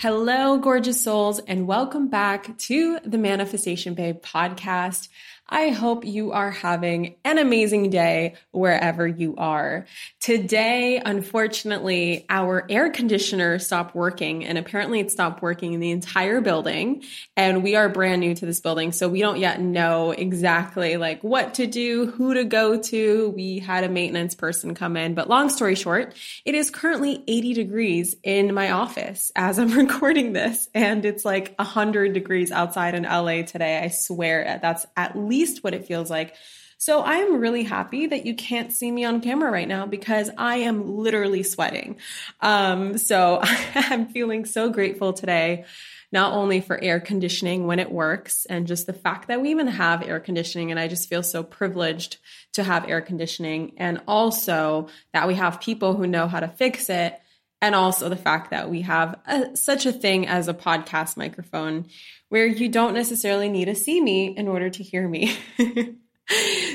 Hello, gorgeous souls, and welcome back to the Manifestation Babe podcast. I hope you are having an amazing day wherever you are. Today, unfortunately, our air conditioner stopped working and apparently it stopped working in the entire building. And we are brand new to this building. So we don't yet know exactly like what to do, who to go to. We had a maintenance person come in, but long story short, it is currently 80 degrees in my office as I'm recording this. And it's like 100 degrees outside in LA today. I swear that's at least least what it feels like. So I am really happy that you can't see me on camera right now because I am literally sweating. Um, so I'm feeling so grateful today, not only for air conditioning when it works and just the fact that we even have air conditioning. And I just feel so privileged to have air conditioning and also that we have people who know how to fix it. And also the fact that we have a, such a thing as a podcast microphone where you don't necessarily need to see me in order to hear me.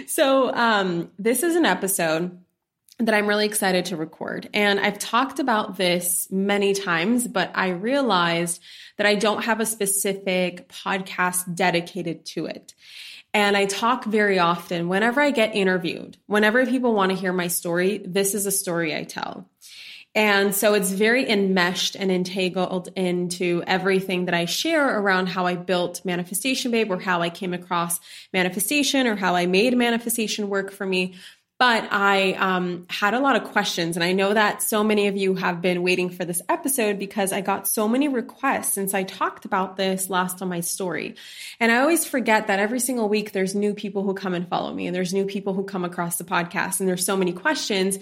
so, um, this is an episode that I'm really excited to record. And I've talked about this many times, but I realized that I don't have a specific podcast dedicated to it. And I talk very often whenever I get interviewed, whenever people want to hear my story, this is a story I tell. And so it's very enmeshed and entangled into everything that I share around how I built Manifestation Babe or how I came across manifestation or how I made manifestation work for me. But I um, had a lot of questions, and I know that so many of you have been waiting for this episode because I got so many requests since I talked about this last on my story. And I always forget that every single week there's new people who come and follow me, and there's new people who come across the podcast, and there's so many questions.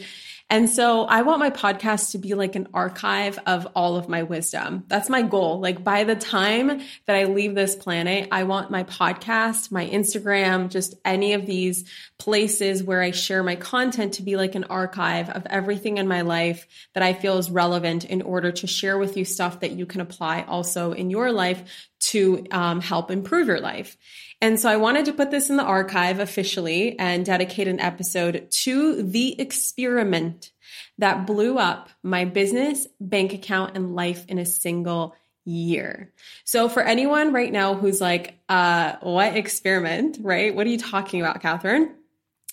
And so I want my podcast to be like an archive of all of my wisdom. That's my goal. Like by the time that I leave this planet, I want my podcast, my Instagram, just any of these places where I share my content to be like an archive of everything in my life that I feel is relevant in order to share with you stuff that you can apply also in your life to um, help improve your life. And so I wanted to put this in the archive officially and dedicate an episode to the experiment that blew up my business, bank account, and life in a single year. So for anyone right now who's like, uh, what experiment, right? What are you talking about, Kathrin?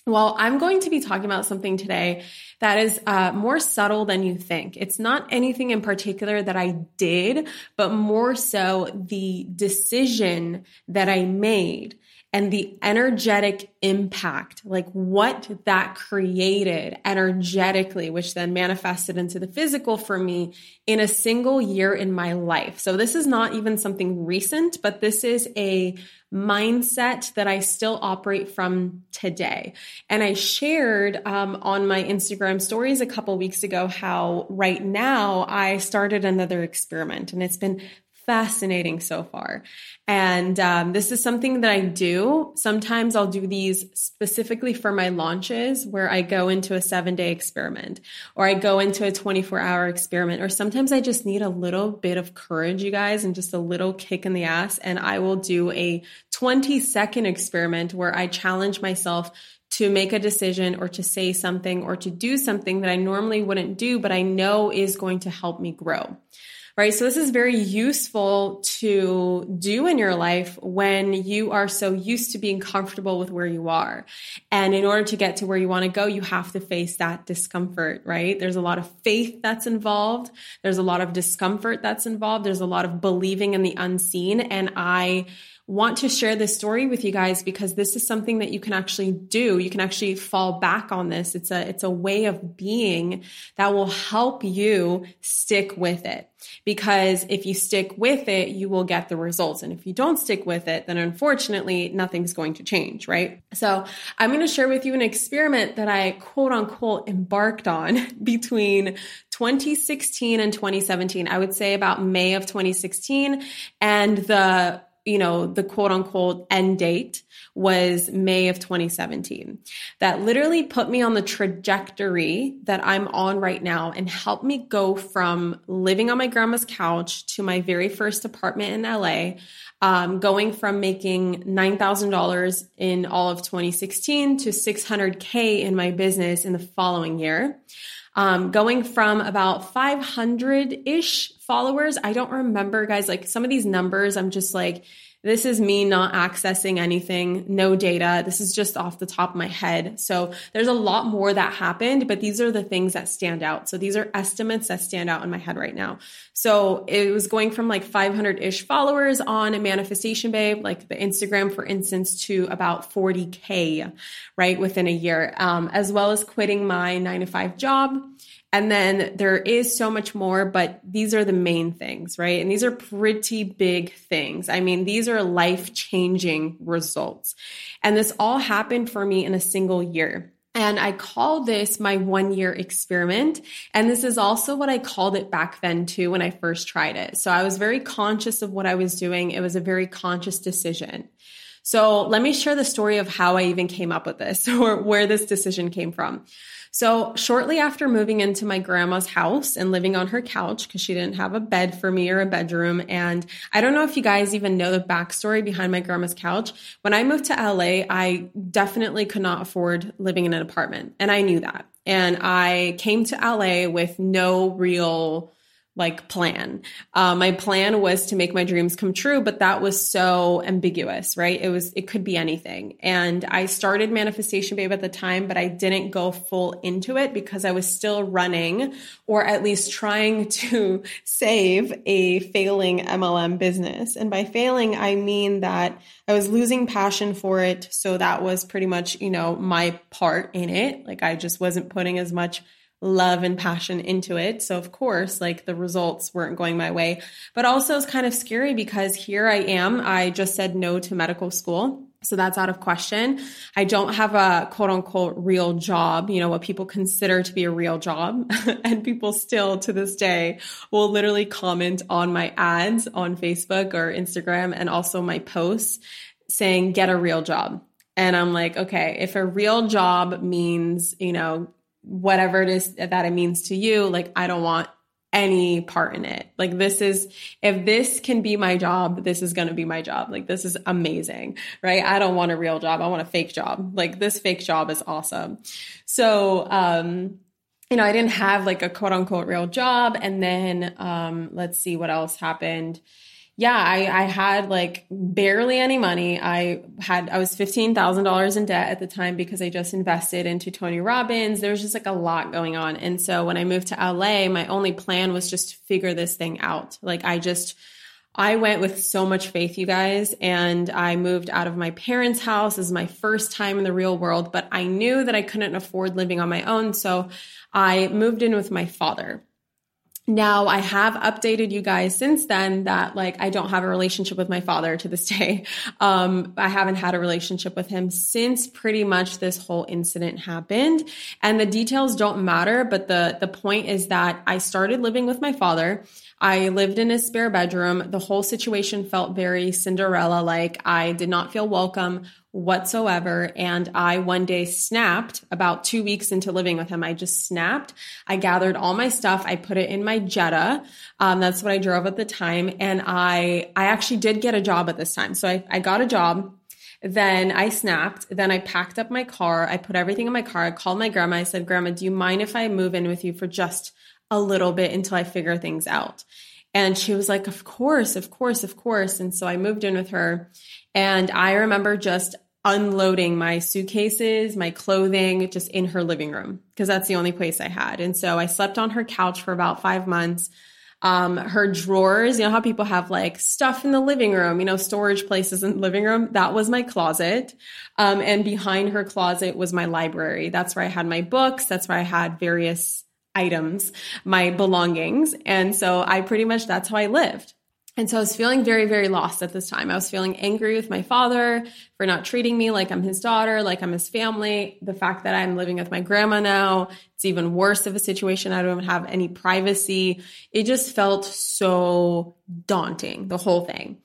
Well, I'm going to be talking about something today that is uh, more subtle than you think. It's not anything in particular that I did, but more so the decision that I made and the energetic impact, like what that created energetically, which then manifested into the physical for me in a single year in my life. So this is not even something recent, but this is a mindset that I still operate from today. And I shared um, on my Instagram stories a couple weeks ago how right now I started another experiment and it's been fascinating so far. And um, this is something that I do. Sometimes I'll do these specifically for my launches where I go into a seven day experiment or I go into a 24 hour experiment. Or sometimes I just need a little bit of courage, you guys, and just a little kick in the ass. And I will do a 20 second experiment where I challenge myself to make a decision or to say something or to do something that I normally wouldn't do, but I know is going to help me grow right? So this is very useful to do in your life when you are so used to being comfortable with where you are. And in order to get to where you want to go, you have to face that discomfort, right? There's a lot of faith that's involved. There's a lot of discomfort that's involved. There's a lot of believing in the unseen. And I want to share this story with you guys because this is something that you can actually do. You can actually fall back on this. It's a, it's a way of being that will help you stick with it. Because if you stick with it, you will get the results. And if you don't stick with it, then unfortunately, nothing's going to change, right? So I'm going to share with you an experiment that I quote unquote embarked on between 2016 and 2017. I would say about May of 2016 and the you know, the quote unquote end date was May of 2017. That literally put me on the trajectory that I'm on right now and helped me go from living on my grandma's couch to my very first apartment in LA, um, going from making $9,000 in all of 2016 to 600K in my business in the following year. Um, going from about 500 ish followers. I don't remember, guys, like some of these numbers, I'm just like, this is me not accessing anything, no data. This is just off the top of my head. So there's a lot more that happened, but these are the things that stand out. So these are estimates that stand out in my head right now. So it was going from like 500 ish followers on a Manifestation Babe, like the Instagram, for instance, to about 40K, right, within a year, um, as well as quitting my nine to five job and then there is so much more, but these are the main things, right? And these are pretty big things. I mean, these are life changing results. And this all happened for me in a single year. And I call this my one year experiment. And this is also what I called it back then too when I first tried it. So I was very conscious of what I was doing. It was a very conscious decision. So let me share the story of how I even came up with this or where this decision came from. So, shortly after moving into my grandma's house and living on her couch, because she didn't have a bed for me or a bedroom. And I don't know if you guys even know the backstory behind my grandma's couch. When I moved to LA, I definitely could not afford living in an apartment. And I knew that. And I came to LA with no real like plan. Uh, my plan was to make my dreams come true, but that was so ambiguous, right? It was, it could be anything. And I started Manifestation Babe at the time, but I didn't go full into it because I was still running or at least trying to save a failing MLM business. And by failing, I mean that I was losing passion for it. So that was pretty much, you know, my part in it. Like I just wasn't putting as much love and passion into it. So of course, like the results weren't going my way, but also it's kind of scary because here I am. I just said no to medical school. So that's out of question. I don't have a quote unquote real job, you know, what people consider to be a real job. and people still to this day will literally comment on my ads on Facebook or Instagram and also my posts saying, get a real job. And I'm like, okay, if a real job means, you know, whatever it is that it means to you, like I don't want any part in it. Like this is, if this can be my job, this is going to be my job. Like this is amazing, right? I don't want a real job. I want a fake job. Like this fake job is awesome. So, um, you know, I didn't have like a quote unquote real job. And then, um, let's see what else happened yeah, I, I had like barely any money. I had, I was $15,000 in debt at the time because I just invested into Tony Robbins. There was just like a lot going on. And so when I moved to LA, my only plan was just to figure this thing out. Like I just, I went with so much faith, you guys, and I moved out of my parents' house. This is my first time in the real world, but I knew that I couldn't afford living on my own. So I moved in with my father. Now I have updated you guys since then that like I don't have a relationship with my father to this day. Um, I haven't had a relationship with him since pretty much this whole incident happened. And the details don't matter, but the the point is that I started living with my father. I lived in a spare bedroom. The whole situation felt very Cinderella like. I did not feel welcome whatsoever. And I one day snapped about two weeks into living with him. I just snapped. I gathered all my stuff. I put it in my Jetta. Um, that's what I drove at the time. And I, I actually did get a job at this time. So I, I got a job. Then I snapped. Then I packed up my car. I put everything in my car. I called my grandma. I said, Grandma, do you mind if I move in with you for just a little bit until I figure things out? And she was like, Of course, of course, of course. And so I moved in with her. And I remember just unloading my suitcases, my clothing just in her living room because that's the only place I had. And so I slept on her couch for about five months. Um, her drawers, you know how people have like stuff in the living room, you know, storage places in the living room. That was my closet. Um, and behind her closet was my library. That's where I had my books. That's where I had various items, my belongings. And so I pretty much, that's how I lived. And so I was feeling very, very lost at this time. I was feeling angry with my father for not treating me like I'm his daughter, like I'm his family. The fact that I'm living with my grandma now, it's even worse of a situation. I don't have any privacy. It just felt so daunting, the whole thing.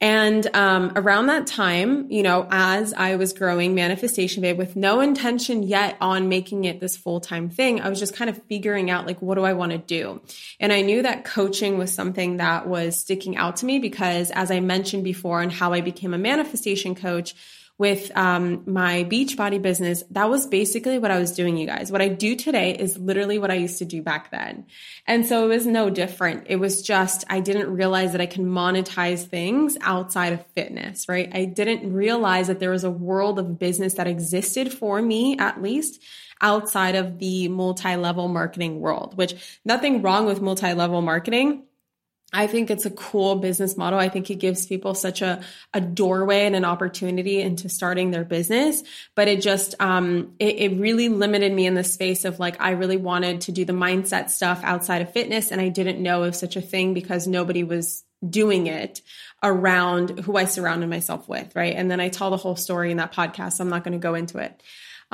And um, around that time, you know, as I was growing Manifestation Babe with no intention yet on making it this full time thing, I was just kind of figuring out like, what do I want to do? And I knew that coaching was something that was sticking out to me because, as I mentioned before, and how I became a manifestation coach with um, my Beachbody business, that was basically what I was doing, you guys. What I do today is literally what I used to do back then. And so it was no different. It was just, I didn't realize that I can monetize things outside of fitness, right? I didn't realize that there was a world of business that existed for me, at least outside of the multi level marketing world, which nothing wrong with multi level marketing I think it's a cool business model. I think it gives people such a, a doorway and an opportunity into starting their business. But it just, um, it, it really limited me in the space of like, I really wanted to do the mindset stuff outside of fitness. And I didn't know of such a thing because nobody was doing it around who I surrounded myself with. Right. And then I tell the whole story in that podcast. So I'm not going to go into it.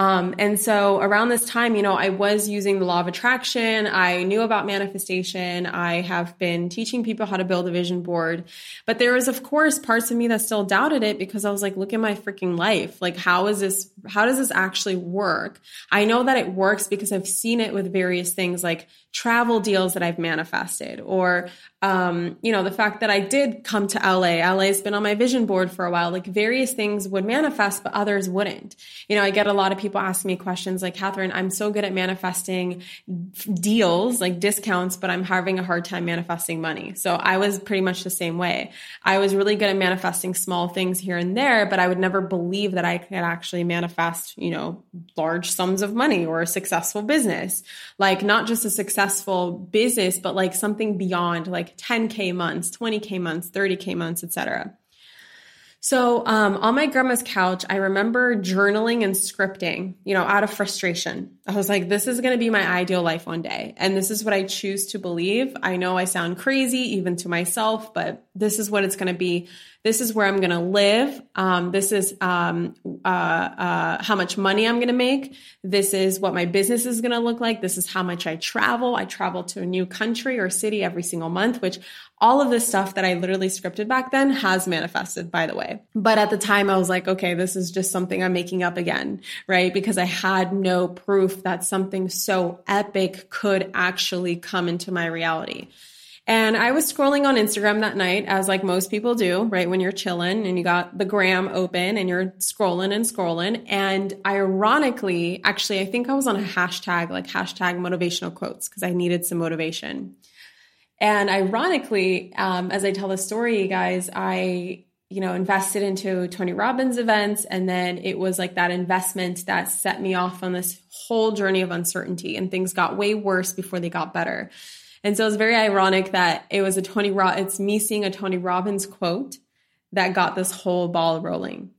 Um, and so around this time, you know, I was using the law of attraction. I knew about manifestation. I have been teaching people how to build a vision board. But there was, of course, parts of me that still doubted it because I was like, look at my freaking life. Like, how is this, how does this actually work? I know that it works because I've seen it with various things like travel deals that I've manifested or um, you know, the fact that I did come to LA, LA's been on my vision board for a while, like various things would manifest, but others wouldn't. You know, I get a lot of people asking me questions like, Kathrin, I'm so good at manifesting deals, like discounts, but I'm having a hard time manifesting money. So I was pretty much the same way. I was really good at manifesting small things here and there, but I would never believe that I could actually manifest, you know, large sums of money or a successful business. Like not just a successful business, but like something beyond like like 10K months, 20K months, 30K months, etc. So um, on my grandma's couch, I remember journaling and scripting, you know, out of frustration. I was like, this is going to be my ideal life one day. And this is what I choose to believe. I know I sound crazy even to myself, but this is what it's going to be. This is where I'm going to live. Um, this is um, uh, uh, how much money I'm going to make. This is what my business is going to look like. This is how much I travel. I travel to a new country or city every single month, which all of this stuff that I literally scripted back then has manifested, by the way. But at the time, I was like, okay, this is just something I'm making up again, right? Because I had no proof that something so epic could actually come into my reality. And I was scrolling on Instagram that night, as like most people do, right? When you're chilling and you got the gram open and you're scrolling and scrolling. And ironically, actually, I think I was on a hashtag, like hashtag motivational quotes, because I needed some motivation. And ironically, um, as I tell the story, guys, I you know, invested into Tony Robbins events. And then it was like that investment that set me off on this whole journey of uncertainty and things got way worse before they got better. And so it's very ironic that it was a Tony Ro- it's me seeing a Tony Robbins quote that got this whole ball rolling.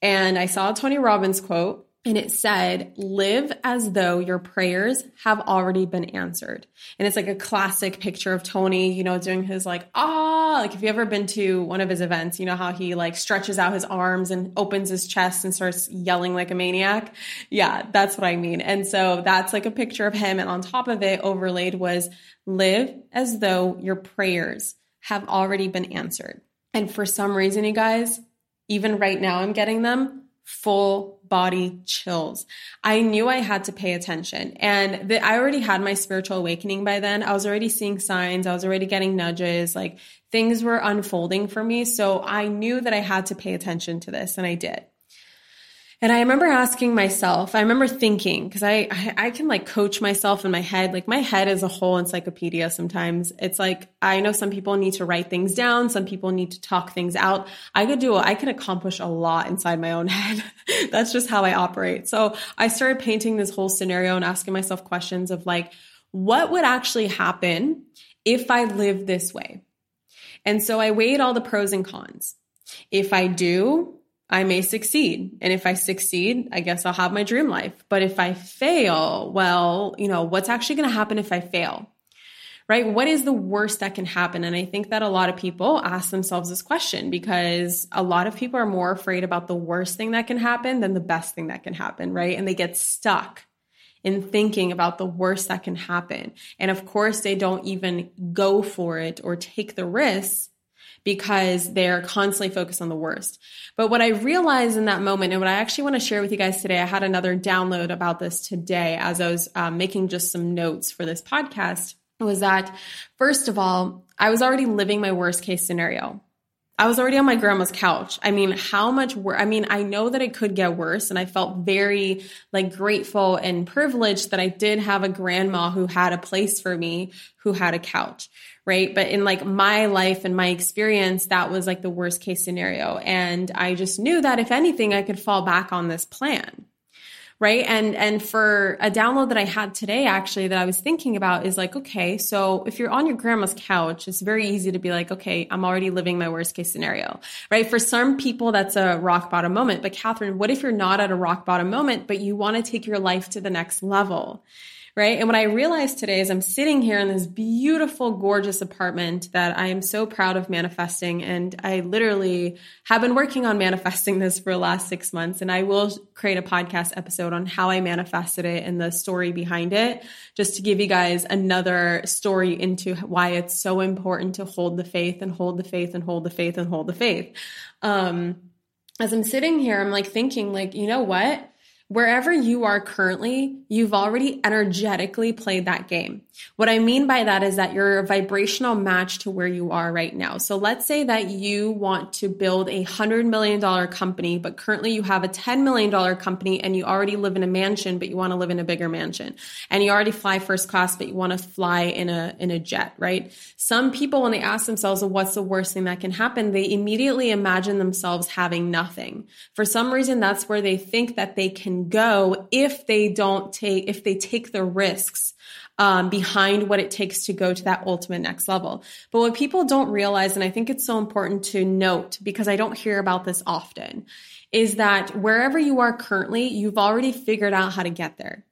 And I saw a Tony Robbins quote and it said, live as though your prayers have already been answered. And it's like a classic picture of Tony, you know, doing his like, ah, like if you ever been to one of his events, you know how he like stretches out his arms and opens his chest and starts yelling like a maniac. Yeah, that's what I mean. And so that's like a picture of him. And on top of it, overlaid was live as though your prayers have already been answered. And for some reason, you guys, even right now, I'm getting them full body chills. I knew I had to pay attention and that I already had my spiritual awakening by then. I was already seeing signs. I was already getting nudges, like things were unfolding for me. So I knew that I had to pay attention to this and I did. And I remember asking myself, I remember thinking, because I, I, I can like coach myself in my head. Like my head is a whole encyclopedia sometimes. It's like I know some people need to write things down, some people need to talk things out. I could do I can accomplish a lot inside my own head. That's just how I operate. So I started painting this whole scenario and asking myself questions of like, what would actually happen if I live this way? And so I weighed all the pros and cons. If I do, I may succeed. And if I succeed, I guess I'll have my dream life. But if I fail, well, you know, what's actually going to happen if I fail? Right? What is the worst that can happen? And I think that a lot of people ask themselves this question because a lot of people are more afraid about the worst thing that can happen than the best thing that can happen, right? And they get stuck in thinking about the worst that can happen. And of course, they don't even go for it or take the risk because they're constantly focused on the worst. But what I realized in that moment, and what I actually want to share with you guys today, I had another download about this today as I was um, making just some notes for this podcast, was that first of all, I was already living my worst case scenario. I was already on my grandma's couch. I mean, how much worse? I mean, I know that it could get worse and I felt very like grateful and privileged that I did have a grandma who had a place for me, who had a couch, right? But in like my life and my experience, that was like the worst case scenario. And I just knew that if anything, I could fall back on this plan right and and for a download that i had today actually that i was thinking about is like okay so if you're on your grandma's couch it's very easy to be like okay i'm already living my worst case scenario right for some people that's a rock bottom moment but kathrin what if you're not at a rock bottom moment but you want to take your life to the next level right? And what I realized today is I'm sitting here in this beautiful, gorgeous apartment that I am so proud of manifesting. And I literally have been working on manifesting this for the last six months. And I will create a podcast episode on how I manifested it and the story behind it, just to give you guys another story into why it's so important to hold the faith and hold the faith and hold the faith and hold the faith. Um, as I'm sitting here, I'm like thinking, like, you know what? Wherever you are currently, you've already energetically played that game. What I mean by that is that you're a vibrational match to where you are right now. So let's say that you want to build a hundred million dollar company, but currently you have a $10 million company and you already live in a mansion, but you want to live in a bigger mansion and you already fly first class, but you want to fly in a, in a jet, right? Some people, when they ask themselves, well, what's the worst thing that can happen? They immediately imagine themselves having nothing. For some reason, that's where they think that they can go if they don't take, if they take the risks um, behind what it takes to go to that ultimate next level. But what people don't realize, and I think it's so important to note because I don't hear about this often, is that wherever you are currently, you've already figured out how to get there.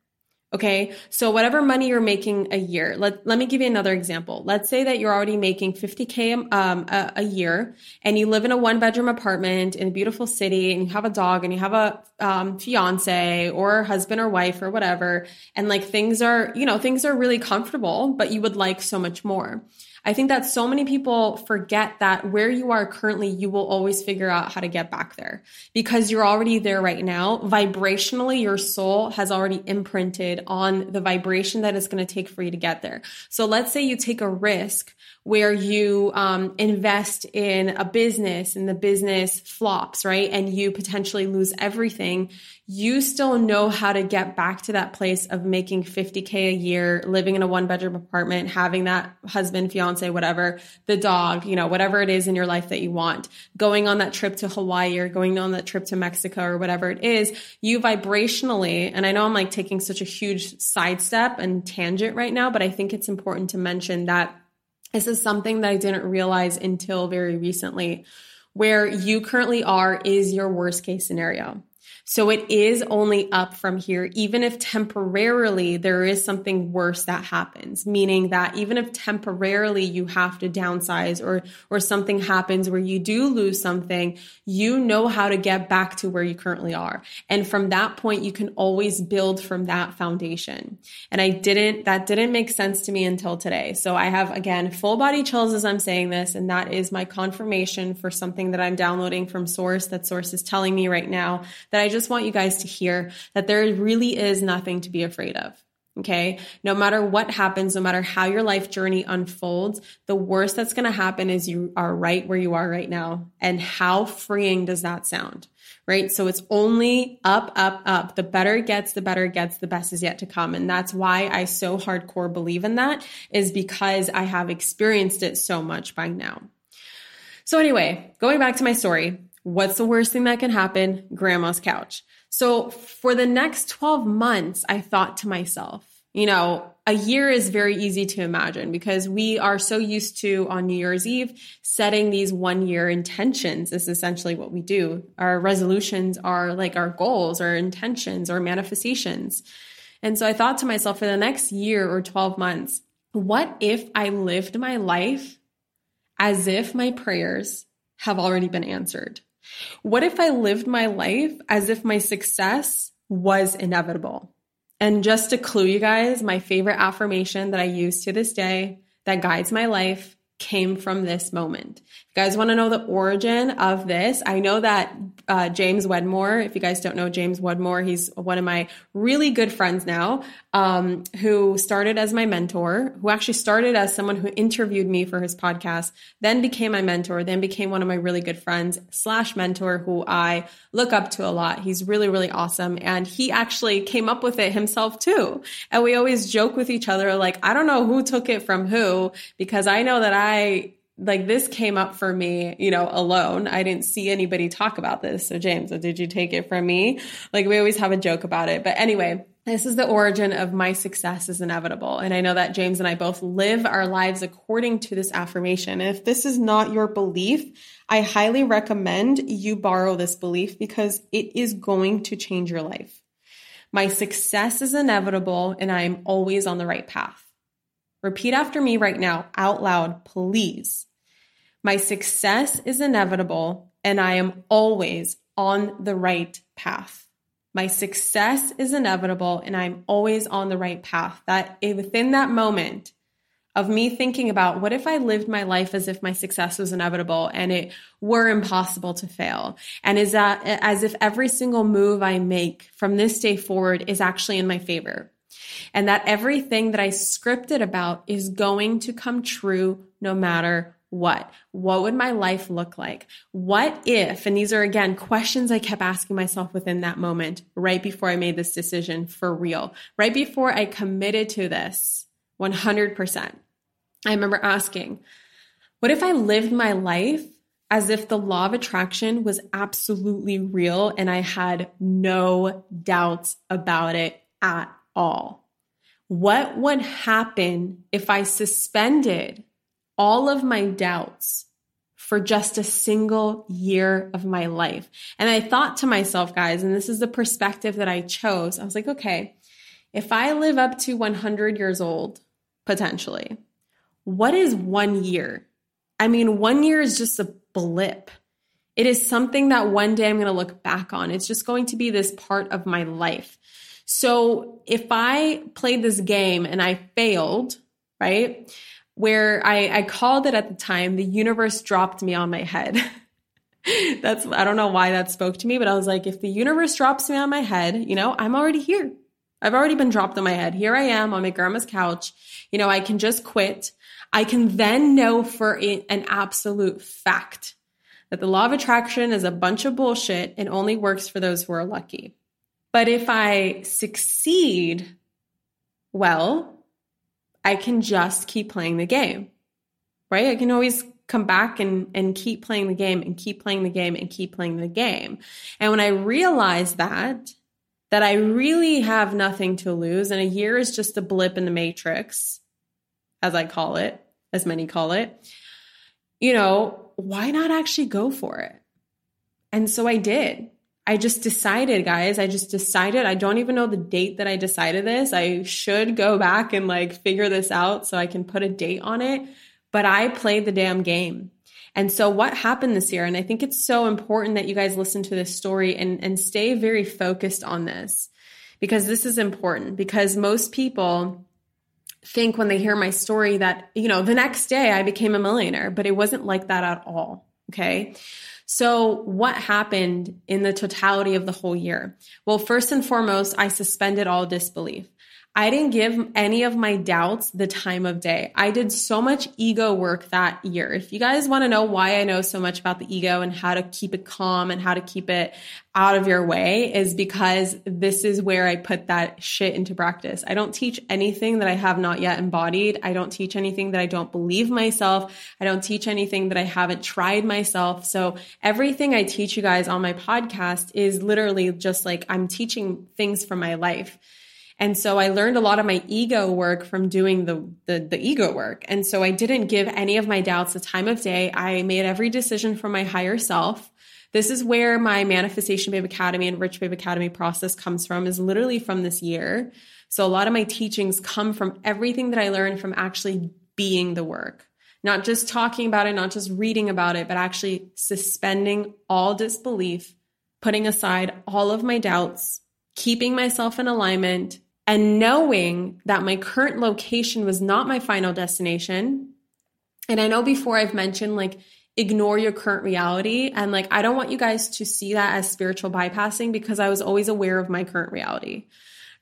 Okay. So whatever money you're making a year, let, let me give you another example. Let's say that you're already making 50K um, a, a, year and you live in a one bedroom apartment in a beautiful city and you have a dog and you have a um, fiance or husband or wife or whatever. And like things are, you know, things are really comfortable, but you would like so much more. I think that so many people forget that where you are currently, you will always figure out how to get back there because you're already there right now. Vibrationally, your soul has already imprinted on the vibration that it's going to take for you to get there. So let's say you take a risk where you um, invest in a business and the business flops, right? And you potentially lose everything. You still know how to get back to that place of making 50K a year, living in a one bedroom apartment, having that husband, fiance, fiance, whatever, the dog, you know, whatever it is in your life that you want, going on that trip to Hawaii or going on that trip to Mexico or whatever it is, you vibrationally, and I know I'm like taking such a huge sidestep and tangent right now, but I think it's important to mention that this is something that I didn't realize until very recently. Where you currently are is your worst case scenario. So it is only up from here, even if temporarily there is something worse that happens, meaning that even if temporarily you have to downsize or, or something happens where you do lose something, you know how to get back to where you currently are. And from that point, you can always build from that foundation. And I didn't, that didn't make sense to me until today. So I have again, full body chills as I'm saying this. And that is my confirmation for something that I'm downloading from source that source is telling me right now that I just just want you guys to hear that there really is nothing to be afraid of. Okay. No matter what happens, no matter how your life journey unfolds, the worst that's going to happen is you are right where you are right now. And how freeing does that sound? Right. So it's only up, up, up. The better it gets, the better it gets, the best is yet to come. And that's why I so hardcore believe in that is because I have experienced it so much by now. So anyway, going back to my story, What's the worst thing that can happen? Grandma's couch. So for the next 12 months, I thought to myself, you know, a year is very easy to imagine because we are so used to on New Year's Eve setting these one year intentions is essentially what we do. Our resolutions are like our goals, our intentions, our manifestations. And so I thought to myself for the next year or 12 months, what if I lived my life as if my prayers have already been answered? What if I lived my life as if my success was inevitable? And just to clue you guys, my favorite affirmation that I use to this day that guides my life came from this moment. If you guys want to know the origin of this, I know that uh, James Wedmore, if you guys don't know James Wedmore, he's one of my really good friends now, um, who started as my mentor, who actually started as someone who interviewed me for his podcast, then became my mentor, then became one of my really good friends slash mentor who I look up to a lot. He's really, really awesome. And he actually came up with it himself too. And we always joke with each other, like, I don't know who took it from who, because I know that I like this came up for me, you know, alone. I didn't see anybody talk about this. So James, did you take it from me? Like we always have a joke about it. But anyway, this is the origin of my success is inevitable. And I know that James and I both live our lives according to this affirmation. If this is not your belief, I highly recommend you borrow this belief because it is going to change your life. My success is inevitable and I am always on the right path. Repeat after me right now, out loud, please. My success is inevitable, and I am always on the right path. My success is inevitable, and I'm always on the right path. That eh, within that moment of me thinking about what if I lived my life as if my success was inevitable and it were impossible to fail? And is that eh, as if every single move I make from this day forward is actually in my favor? And that everything that I scripted about is going to come true no matter what? What would my life look like? What if, and these are again questions I kept asking myself within that moment, right before I made this decision for real, right before I committed to this 100%. I remember asking, what if I lived my life as if the law of attraction was absolutely real and I had no doubts about it at all? What would happen if I suspended all of my doubts for just a single year of my life. And I thought to myself, guys, and this is the perspective that I chose. I was like, okay, if I live up to 100 years old, potentially, what is one year? I mean, one year is just a blip. It is something that one day I'm going to look back on. It's just going to be this part of my life. So if I played this game and I failed, right? Where I, I called it at the time, the universe dropped me on my head. That's, I don't know why that spoke to me, but I was like, if the universe drops me on my head, you know, I'm already here. I've already been dropped on my head. Here I am on my grandma's couch. You know, I can just quit. I can then know for an absolute fact that the law of attraction is a bunch of bullshit and only works for those who are lucky. But if I succeed, well, I can just keep playing the game. right? I can always come back and, and keep playing the game and keep playing the game and keep playing the game. And when I realized that, that I really have nothing to lose and a year is just a blip in the matrix, as I call it, as many call it, you know, why not actually go for it? And so I did. I just decided, guys, I just decided. I don't even know the date that I decided this. I should go back and like figure this out so I can put a date on it but I played the damn game. And so what happened this year, and I think it's so important that you guys listen to this story and, and stay very focused on this because this is important because most people think when they hear my story that, you know, the next day I became a millionaire, but it wasn't like that at all. Okay. So, what happened in the totality of the whole year? Well, first and foremost, I suspended all disbelief. I didn't give any of my doubts the time of day. I did so much ego work that year. If you guys want to know why I know so much about the ego and how to keep it calm and how to keep it out of your way is because this is where I put that shit into practice. I don't teach anything that I have not yet embodied. I don't teach anything that I don't believe myself. I don't teach anything that I haven't tried myself. So everything I teach you guys on my podcast is literally just like I'm teaching things from my life. And so I learned a lot of my ego work from doing the, the, the ego work. And so I didn't give any of my doubts the time of day. I made every decision from my higher self. This is where my Manifestation Babe Academy and Rich Babe Academy process comes from, is literally from this year. So a lot of my teachings come from everything that I learned from actually being the work. Not just talking about it, not just reading about it, but actually suspending all disbelief, putting aside all of my doubts, keeping myself in alignment, and knowing that my current location was not my final destination. And I know before I've mentioned like ignore your current reality. And like, I don't want you guys to see that as spiritual bypassing because I was always aware of my current reality,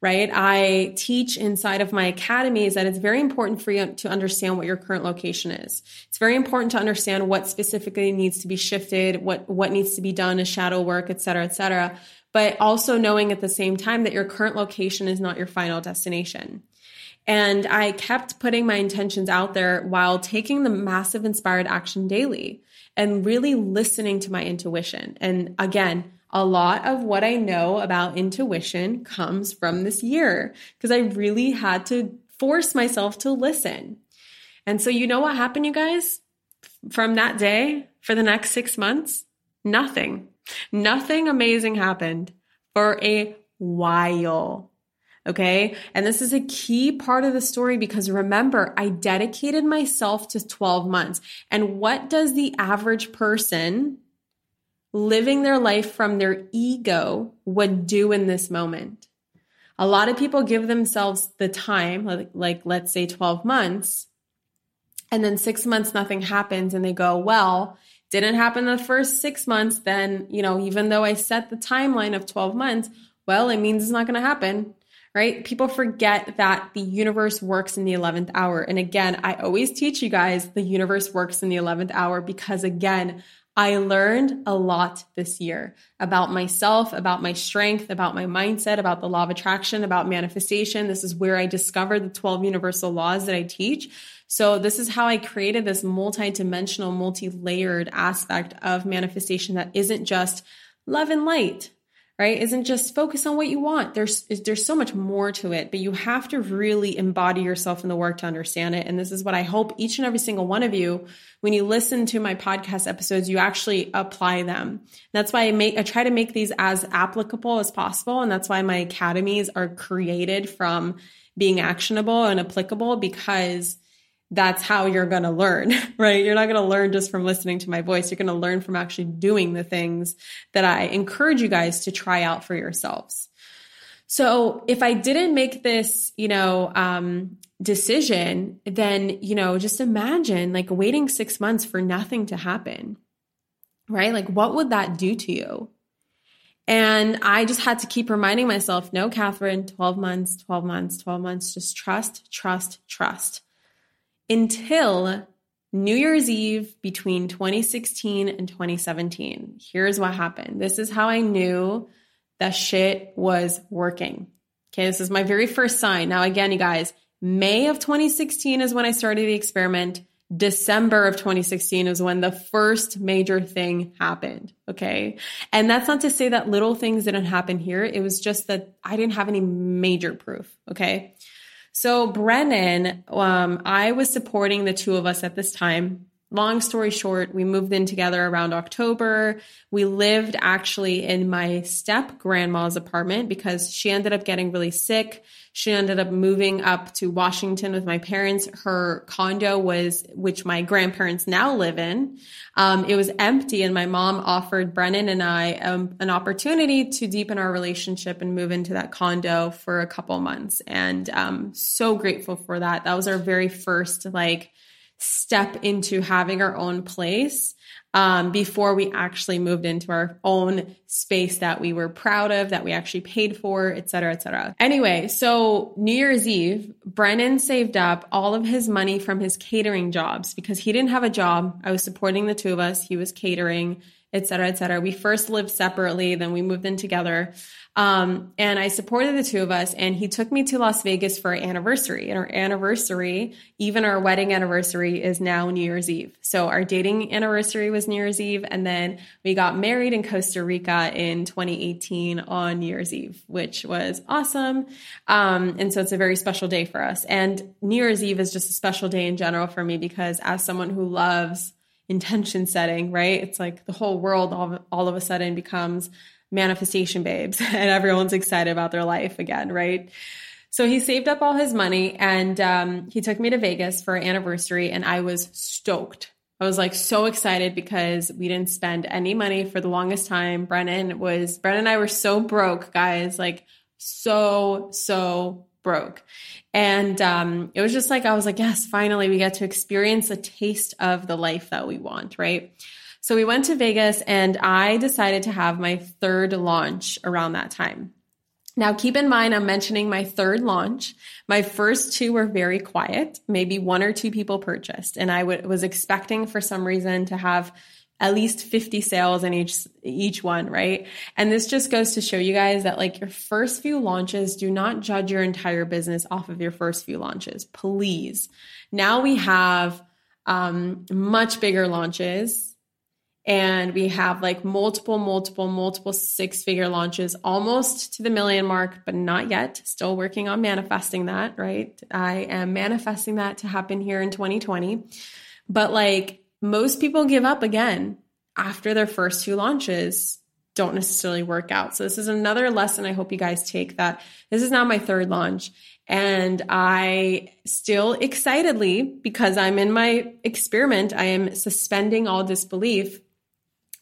right? I teach inside of my academies that it's very important for you to understand what your current location is. It's very important to understand what specifically needs to be shifted, what, what needs to be done as shadow work, et cetera, et cetera but also knowing at the same time that your current location is not your final destination. And I kept putting my intentions out there while taking the massive inspired action daily and really listening to my intuition. And again, a lot of what I know about intuition comes from this year because I really had to force myself to listen. And so, you know what happened, you guys? From that day for the next six months? Nothing. Nothing amazing happened for a while. Okay. And this is a key part of the story because remember, I dedicated myself to 12 months. And what does the average person living their life from their ego would do in this moment? A lot of people give themselves the time, like, like let's say 12 months, and then six months, nothing happens, and they go, well, didn't happen the first six months, then, you know, even though I set the timeline of 12 months, well, it means it's not going to happen, right? People forget that the universe works in the 11th hour. And again, I always teach you guys the universe works in the 11th hour because again, I learned a lot this year about myself, about my strength, about my mindset, about the law of attraction, about manifestation. This is where I discovered the 12 universal laws that I teach. So this is how I created this multi-dimensional, multi-layered aspect of manifestation that isn't just love and light, right? Isn't just focus on what you want. There's there's so much more to it, but you have to really embody yourself in the work to understand it. And this is what I hope each and every single one of you, when you listen to my podcast episodes, you actually apply them. That's why I make I try to make these as applicable as possible, and that's why my academies are created from being actionable and applicable because that's how you're going to learn, right? You're not going to learn just from listening to my voice. You're going to learn from actually doing the things that I encourage you guys to try out for yourselves. So if I didn't make this, you know, um, decision, then, you know, just imagine like waiting six months for nothing to happen, right? Like what would that do to you? And I just had to keep reminding myself, no, Kathrin, 12 months, 12 months, 12 months, just trust, trust, trust until New Year's Eve between 2016 and 2017. Here's what happened. This is how I knew that shit was working. Okay, this is my very first sign. Now, again, you guys, May of 2016 is when I started the experiment. December of 2016 is when the first major thing happened. Okay. And that's not to say that little things didn't happen here. It was just that I didn't have any major proof. Okay. So Brennan, um, I was supporting the two of us at this time long story short, we moved in together around October. We lived actually in my step grandma's apartment because she ended up getting really sick. She ended up moving up to Washington with my parents. Her condo was, which my grandparents now live in, um, it was empty, and my mom offered Brennan and I um, an opportunity to deepen our relationship and move into that condo for a couple months. And um, so grateful for that. That was our very first like step into having our own place um, before we actually moved into our own space that we were proud of, that we actually paid for, et cetera, et cetera. Anyway, so New Year's Eve, Brennan saved up all of his money from his catering jobs because he didn't have a job. I was supporting the two of us. He was catering, et cetera, et cetera. We first lived separately, then we moved in together. Um, and I supported the two of us, and he took me to Las Vegas for our anniversary. And our anniversary, even our wedding anniversary, is now New Year's Eve. So our dating anniversary was New Year's Eve, and then we got married in Costa Rica in 2018 on New Year's Eve, which was awesome. Um, and so it's a very special day for us. And New Year's Eve is just a special day in general for me because as someone who loves intention setting, right? It's like the whole world all, all of a sudden becomes manifestation babes and everyone's excited about their life again, right? So he saved up all his money and um, he took me to Vegas for our anniversary, and I was stoked. I was like so excited because we didn't spend any money for the longest time. Brennan was, Brennan and I were so broke, guys, like so, so broke. And um, it was just like, I was like, yes, finally we get to experience a taste of the life that we want, right? So we went to Vegas and I decided to have my third launch around that time. Now, keep in mind, I'm mentioning my third launch. My first two were very quiet. Maybe one or two people purchased. And I w- was expecting for some reason to have at least 50 sales in each each one, right? And this just goes to show you guys that like your first few launches do not judge your entire business off of your first few launches. Please. Now we have um, much bigger launches and we have like multiple, multiple, multiple six figure launches almost to the million mark, but not yet. Still working on manifesting that, right? I am manifesting that to happen here in 2020. But like most people give up again after their first two launches don't necessarily work out. So this is another lesson I hope you guys take that this is now my third launch. And I still excitedly because I'm in my experiment, I am suspending all disbelief.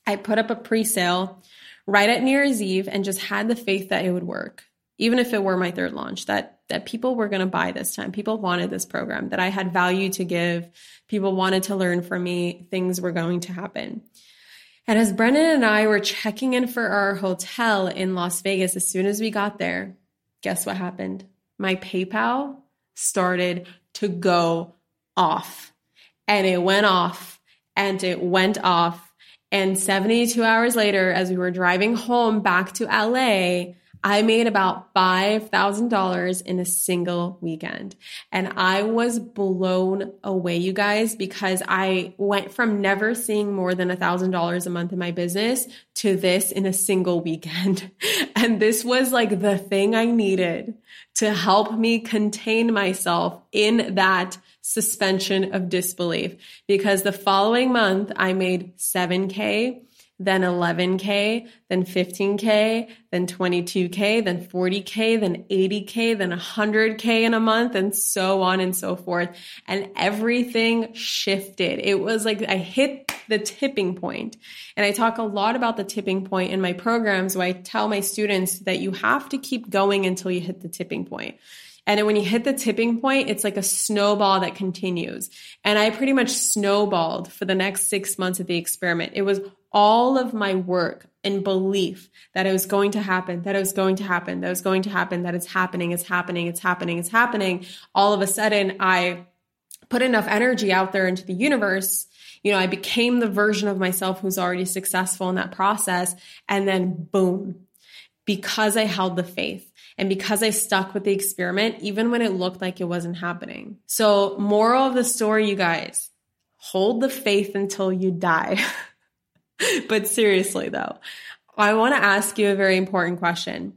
I put up a pre sale right at New Year's Eve and just had the faith that it would work, even if it were my third launch, that, that people were going to buy this time. People wanted this program, that I had value to give. People wanted to learn from me. Things were going to happen. And as Brennan and I were checking in for our hotel in Las Vegas, as soon as we got there, guess what happened? My PayPal started to go off and it went off and it went off and 72 hours later, as we were driving home back to LA, I made about $5,000 in a single weekend. And I was blown away, you guys, because I went from never seeing more than $1,000 a month in my business to this in a single weekend. And this was like the thing I needed to help me contain myself in that suspension of disbelief because the following month I made 7K, then 11K, then 15K, then 22K, then 40K, then 80K, then 100K in a month, and so on and so forth. And everything shifted. It was like I hit the tipping point. And I talk a lot about the tipping point in my programs where I tell my students that you have to keep going until you hit the tipping point. And when you hit the tipping point, it's like a snowball that continues. And I pretty much snowballed for the next six months of the experiment. It was all of my work and belief that it was going to happen, that it was going to happen, that it was going to happen, that it's happening, it's happening, it's happening, it's happening. All of a sudden, I put enough energy out there into the universe. You know, I became the version of myself who's already successful in that process. And then boom, because I held the faith and because I stuck with the experiment, even when it looked like it wasn't happening. So, moral of the story, you guys, hold the faith until you die. but seriously though, I want to ask you a very important question.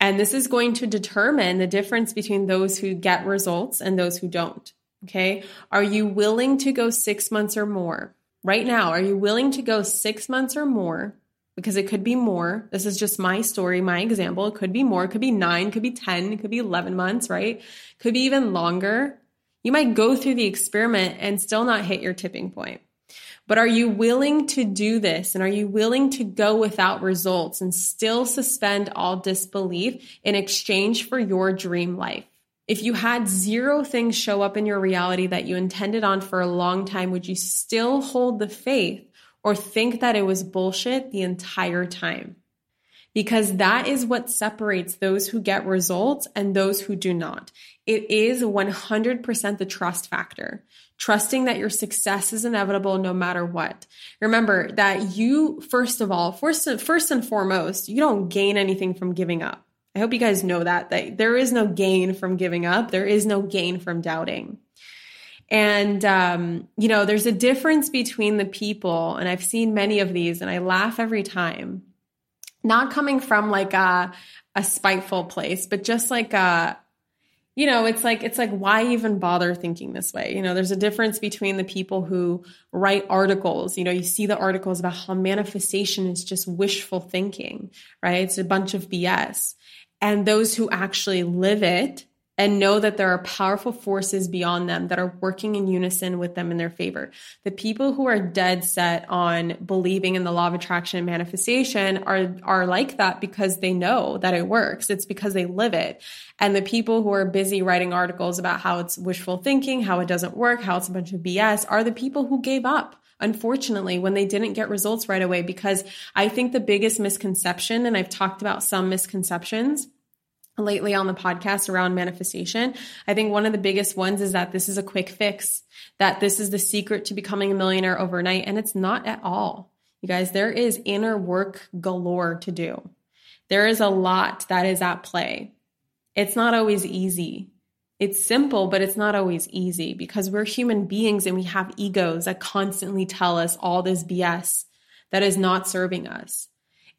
And this is going to determine the difference between those who get results and those who don't. Okay. Are you willing to go six months or more? Right now, are you willing to go six months or more? Because it could be more. This is just my story, my example. It could be more, it could be nine, could be 10, it could be 11 months, right? Could be even longer. You might go through the experiment and still not hit your tipping point. But are you willing to do this? And are you willing to go without results and still suspend all disbelief in exchange for your dream life? If you had zero things show up in your reality that you intended on for a long time, would you still hold the faith or think that it was bullshit the entire time? Because that is what separates those who get results and those who do not. It is 100% the trust factor. Trusting that your success is inevitable no matter what. Remember that you, first of all, first, first and foremost, you don't gain anything from giving up. I hope you guys know that, that there is no gain from giving up. There is no gain from doubting. And, um, you know, there's a difference between the people, and I've seen many of these, and I laugh every time. Not coming from like a, a spiteful place, but just like a, you know, it's like it's like why even bother thinking this way? You know, there's a difference between the people who write articles. You know, you see the articles about how manifestation is just wishful thinking, right? It's a bunch of BS and those who actually live it and know that there are powerful forces beyond them that are working in unison with them in their favor. The people who are dead set on believing in the law of attraction and manifestation are, are like that because they know that it works. It's because they live it. And the people who are busy writing articles about how it's wishful thinking, how it doesn't work, how it's a bunch of BS are the people who gave up unfortunately, when they didn't get results right away. Because I think the biggest misconception, and I've talked about some misconceptions lately on the podcast around manifestation. I think one of the biggest ones is that this is a quick fix, that this is the secret to becoming a millionaire overnight. And it's not at all. You guys, there is inner work galore to do. There is a lot that is at play. It's not always easy. It's simple, but it's not always easy because we're human beings and we have egos that constantly tell us all this BS that is not serving us.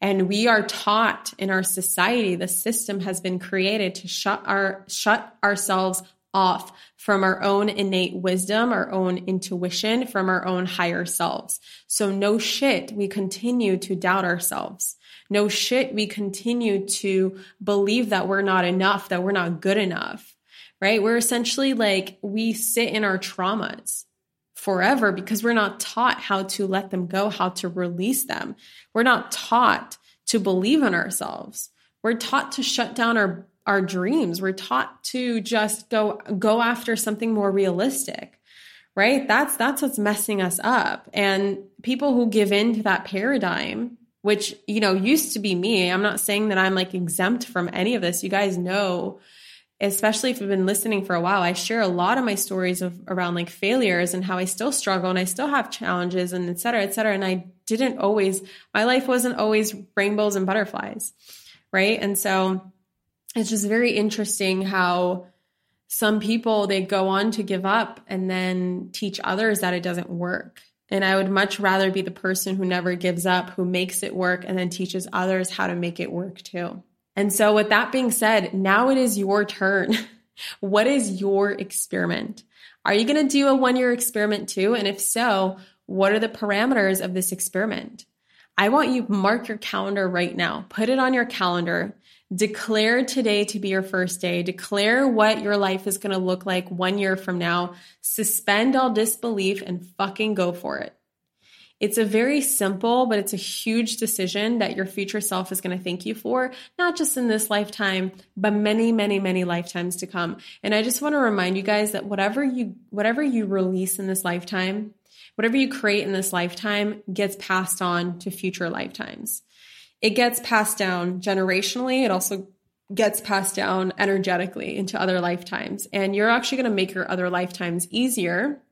And we are taught in our society, the system has been created to shut our, shut ourselves off from our own innate wisdom, our own intuition, from our own higher selves. So no shit, we continue to doubt ourselves. No shit, we continue to believe that we're not enough, that we're not good enough right? We're essentially like, we sit in our traumas forever because we're not taught how to let them go, how to release them. We're not taught to believe in ourselves. We're taught to shut down our, our dreams. We're taught to just go, go after something more realistic right that's that's what's messing us up and people who give in to that paradigm which you know used to be me i'm not saying that i'm like exempt from any of this you guys know especially if you've been listening for a while, I share a lot of my stories of around like failures and how I still struggle and I still have challenges and et cetera, et cetera. And I didn't always, my life wasn't always rainbows and butterflies. Right. And so it's just very interesting how some people they go on to give up and then teach others that it doesn't work. And I would much rather be the person who never gives up, who makes it work and then teaches others how to make it work too. And so, with that being said, now it is your turn. what is your experiment? Are you going to do a one year experiment too? And if so, what are the parameters of this experiment? I want you mark your calendar right now. Put it on your calendar. Declare today to be your first day. Declare what your life is going to look like one year from now. Suspend all disbelief and fucking go for it. It's a very simple, but it's a huge decision that your future self is going to thank you for, not just in this lifetime, but many, many, many lifetimes to come. And I just want to remind you guys that whatever you, whatever you release in this lifetime, whatever you create in this lifetime gets passed on to future lifetimes. It gets passed down generationally. It also gets passed down energetically into other lifetimes. And you're actually going to make your other lifetimes easier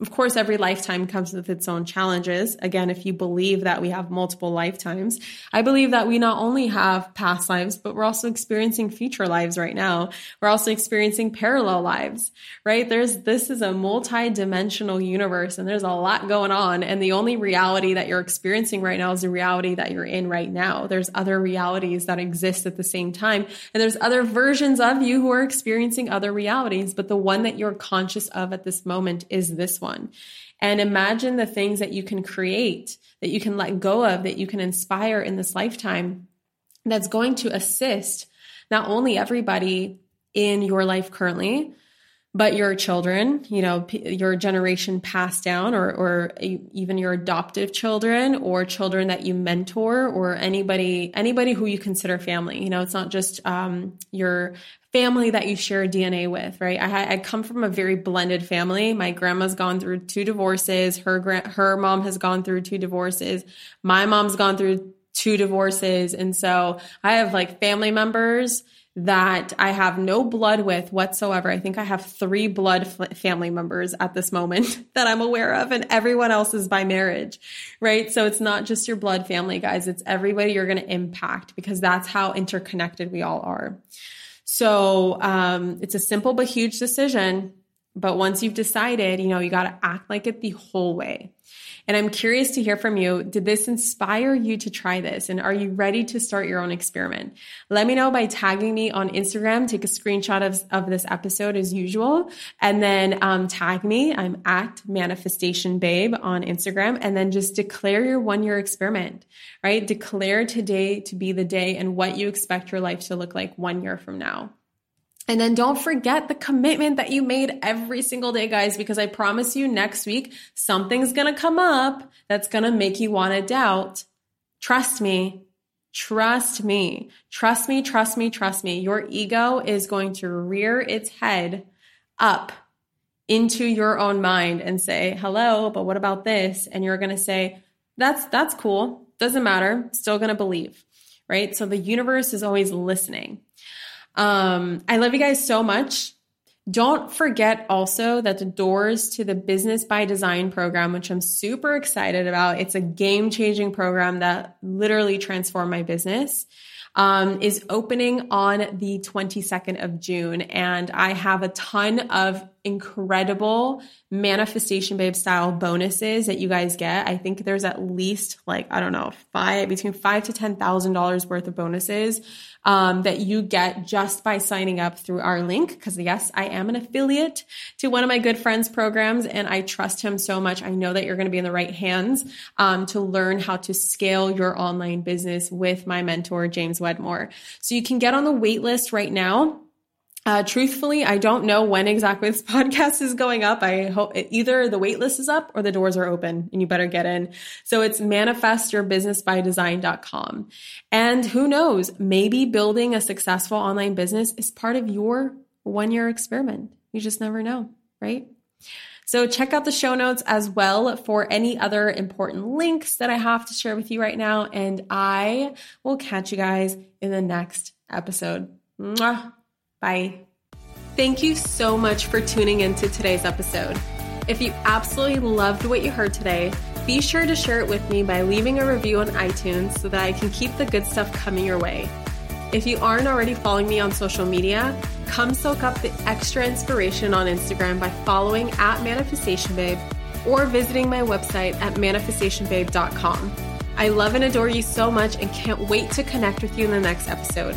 Of course, every lifetime comes with its own challenges. Again, if you believe that we have multiple lifetimes, I believe that we not only have past lives, but we're also experiencing future lives right now. We're also experiencing parallel lives, right? There's, this is a multi-dimensional universe and there's a lot going on. And the only reality that you're experiencing right now is the reality that you're in right now. There's other realities that exist at the same time. And there's other versions of you who are experiencing other realities, but the one that you're conscious of at this moment is this one one. And imagine the things that you can create, that you can let go of, that you can inspire in this lifetime that's going to assist not only everybody in your life currently, but your children, you know, your generation passed down, or, or even your adoptive children, or children that you mentor, or anybody, anybody who you consider family. You know, it's not just um, your family that you share DNA with, right? I, I come from a very blended family. My grandma's gone through two divorces. Her gra- her mom has gone through two divorces. My mom's gone through two divorces, and so I have like family members that I have no blood with whatsoever. I think I have three blood f- family members at this moment that I'm aware of, and everyone else is by marriage, right? So it's not just your blood family, guys. It's everybody you're going to impact because that's how interconnected we all are. So um, it's a simple but huge decision. But once you've decided, you know, you got to act like it the whole way. And I'm curious to hear from you. Did this inspire you to try this? And are you ready to start your own experiment? Let me know by tagging me on Instagram. Take a screenshot of, of this episode as usual. And then um, tag me. I'm at Manifestation Babe on Instagram. And then just declare your one year experiment, right? Declare today to be the day and what you expect your life to look like one year from now. And then don't forget the commitment that you made every single day, guys, because I promise you next week, something's going to come up that's going to make you want to doubt. Trust me. Trust me. Trust me. Trust me. Trust me. Your ego is going to rear its head up into your own mind and say, hello, but what about this? And you're going to say, that's, that's cool. Doesn't matter. Still going to believe, right? So the universe is always listening. Um, I love you guys so much. Don't forget also that the doors to the Business by Design program, which I'm super excited about, it's a game changing program that literally transformed my business um, is opening on the 22nd of June. And I have a ton of incredible manifestation babe style bonuses that you guys get. I think there's at least like, I don't know, five, between five to $10,000 worth of bonuses um, that you get just by signing up through our link. Cause yes, I am an affiliate to one of my good friends programs and I trust him so much. I know that you're going to be in the right hands um, to learn how to scale your online business with my mentor, James Wedmore. So you can get on the wait list right now. Uh, truthfully, I don't know when exactly this podcast is going up. I hope it, either the waitlist is up or the doors are open and you better get in. So it's manifestyourbusinessbydesign.com. And who knows, maybe building a successful online business is part of your one year experiment. You just never know, right? So check out the show notes as well for any other important links that I have to share with you right now. And I will catch you guys in the next episode. Mwah. Bye. Thank you so much for tuning into today's episode. If you absolutely loved what you heard today, be sure to share it with me by leaving a review on iTunes so that I can keep the good stuff coming your way. If you aren't already following me on social media, come soak up the extra inspiration on Instagram by following at Manifestation Babe or visiting my website at manifestationbabe.com. I love and adore you so much and can't wait to connect with you in the next episode.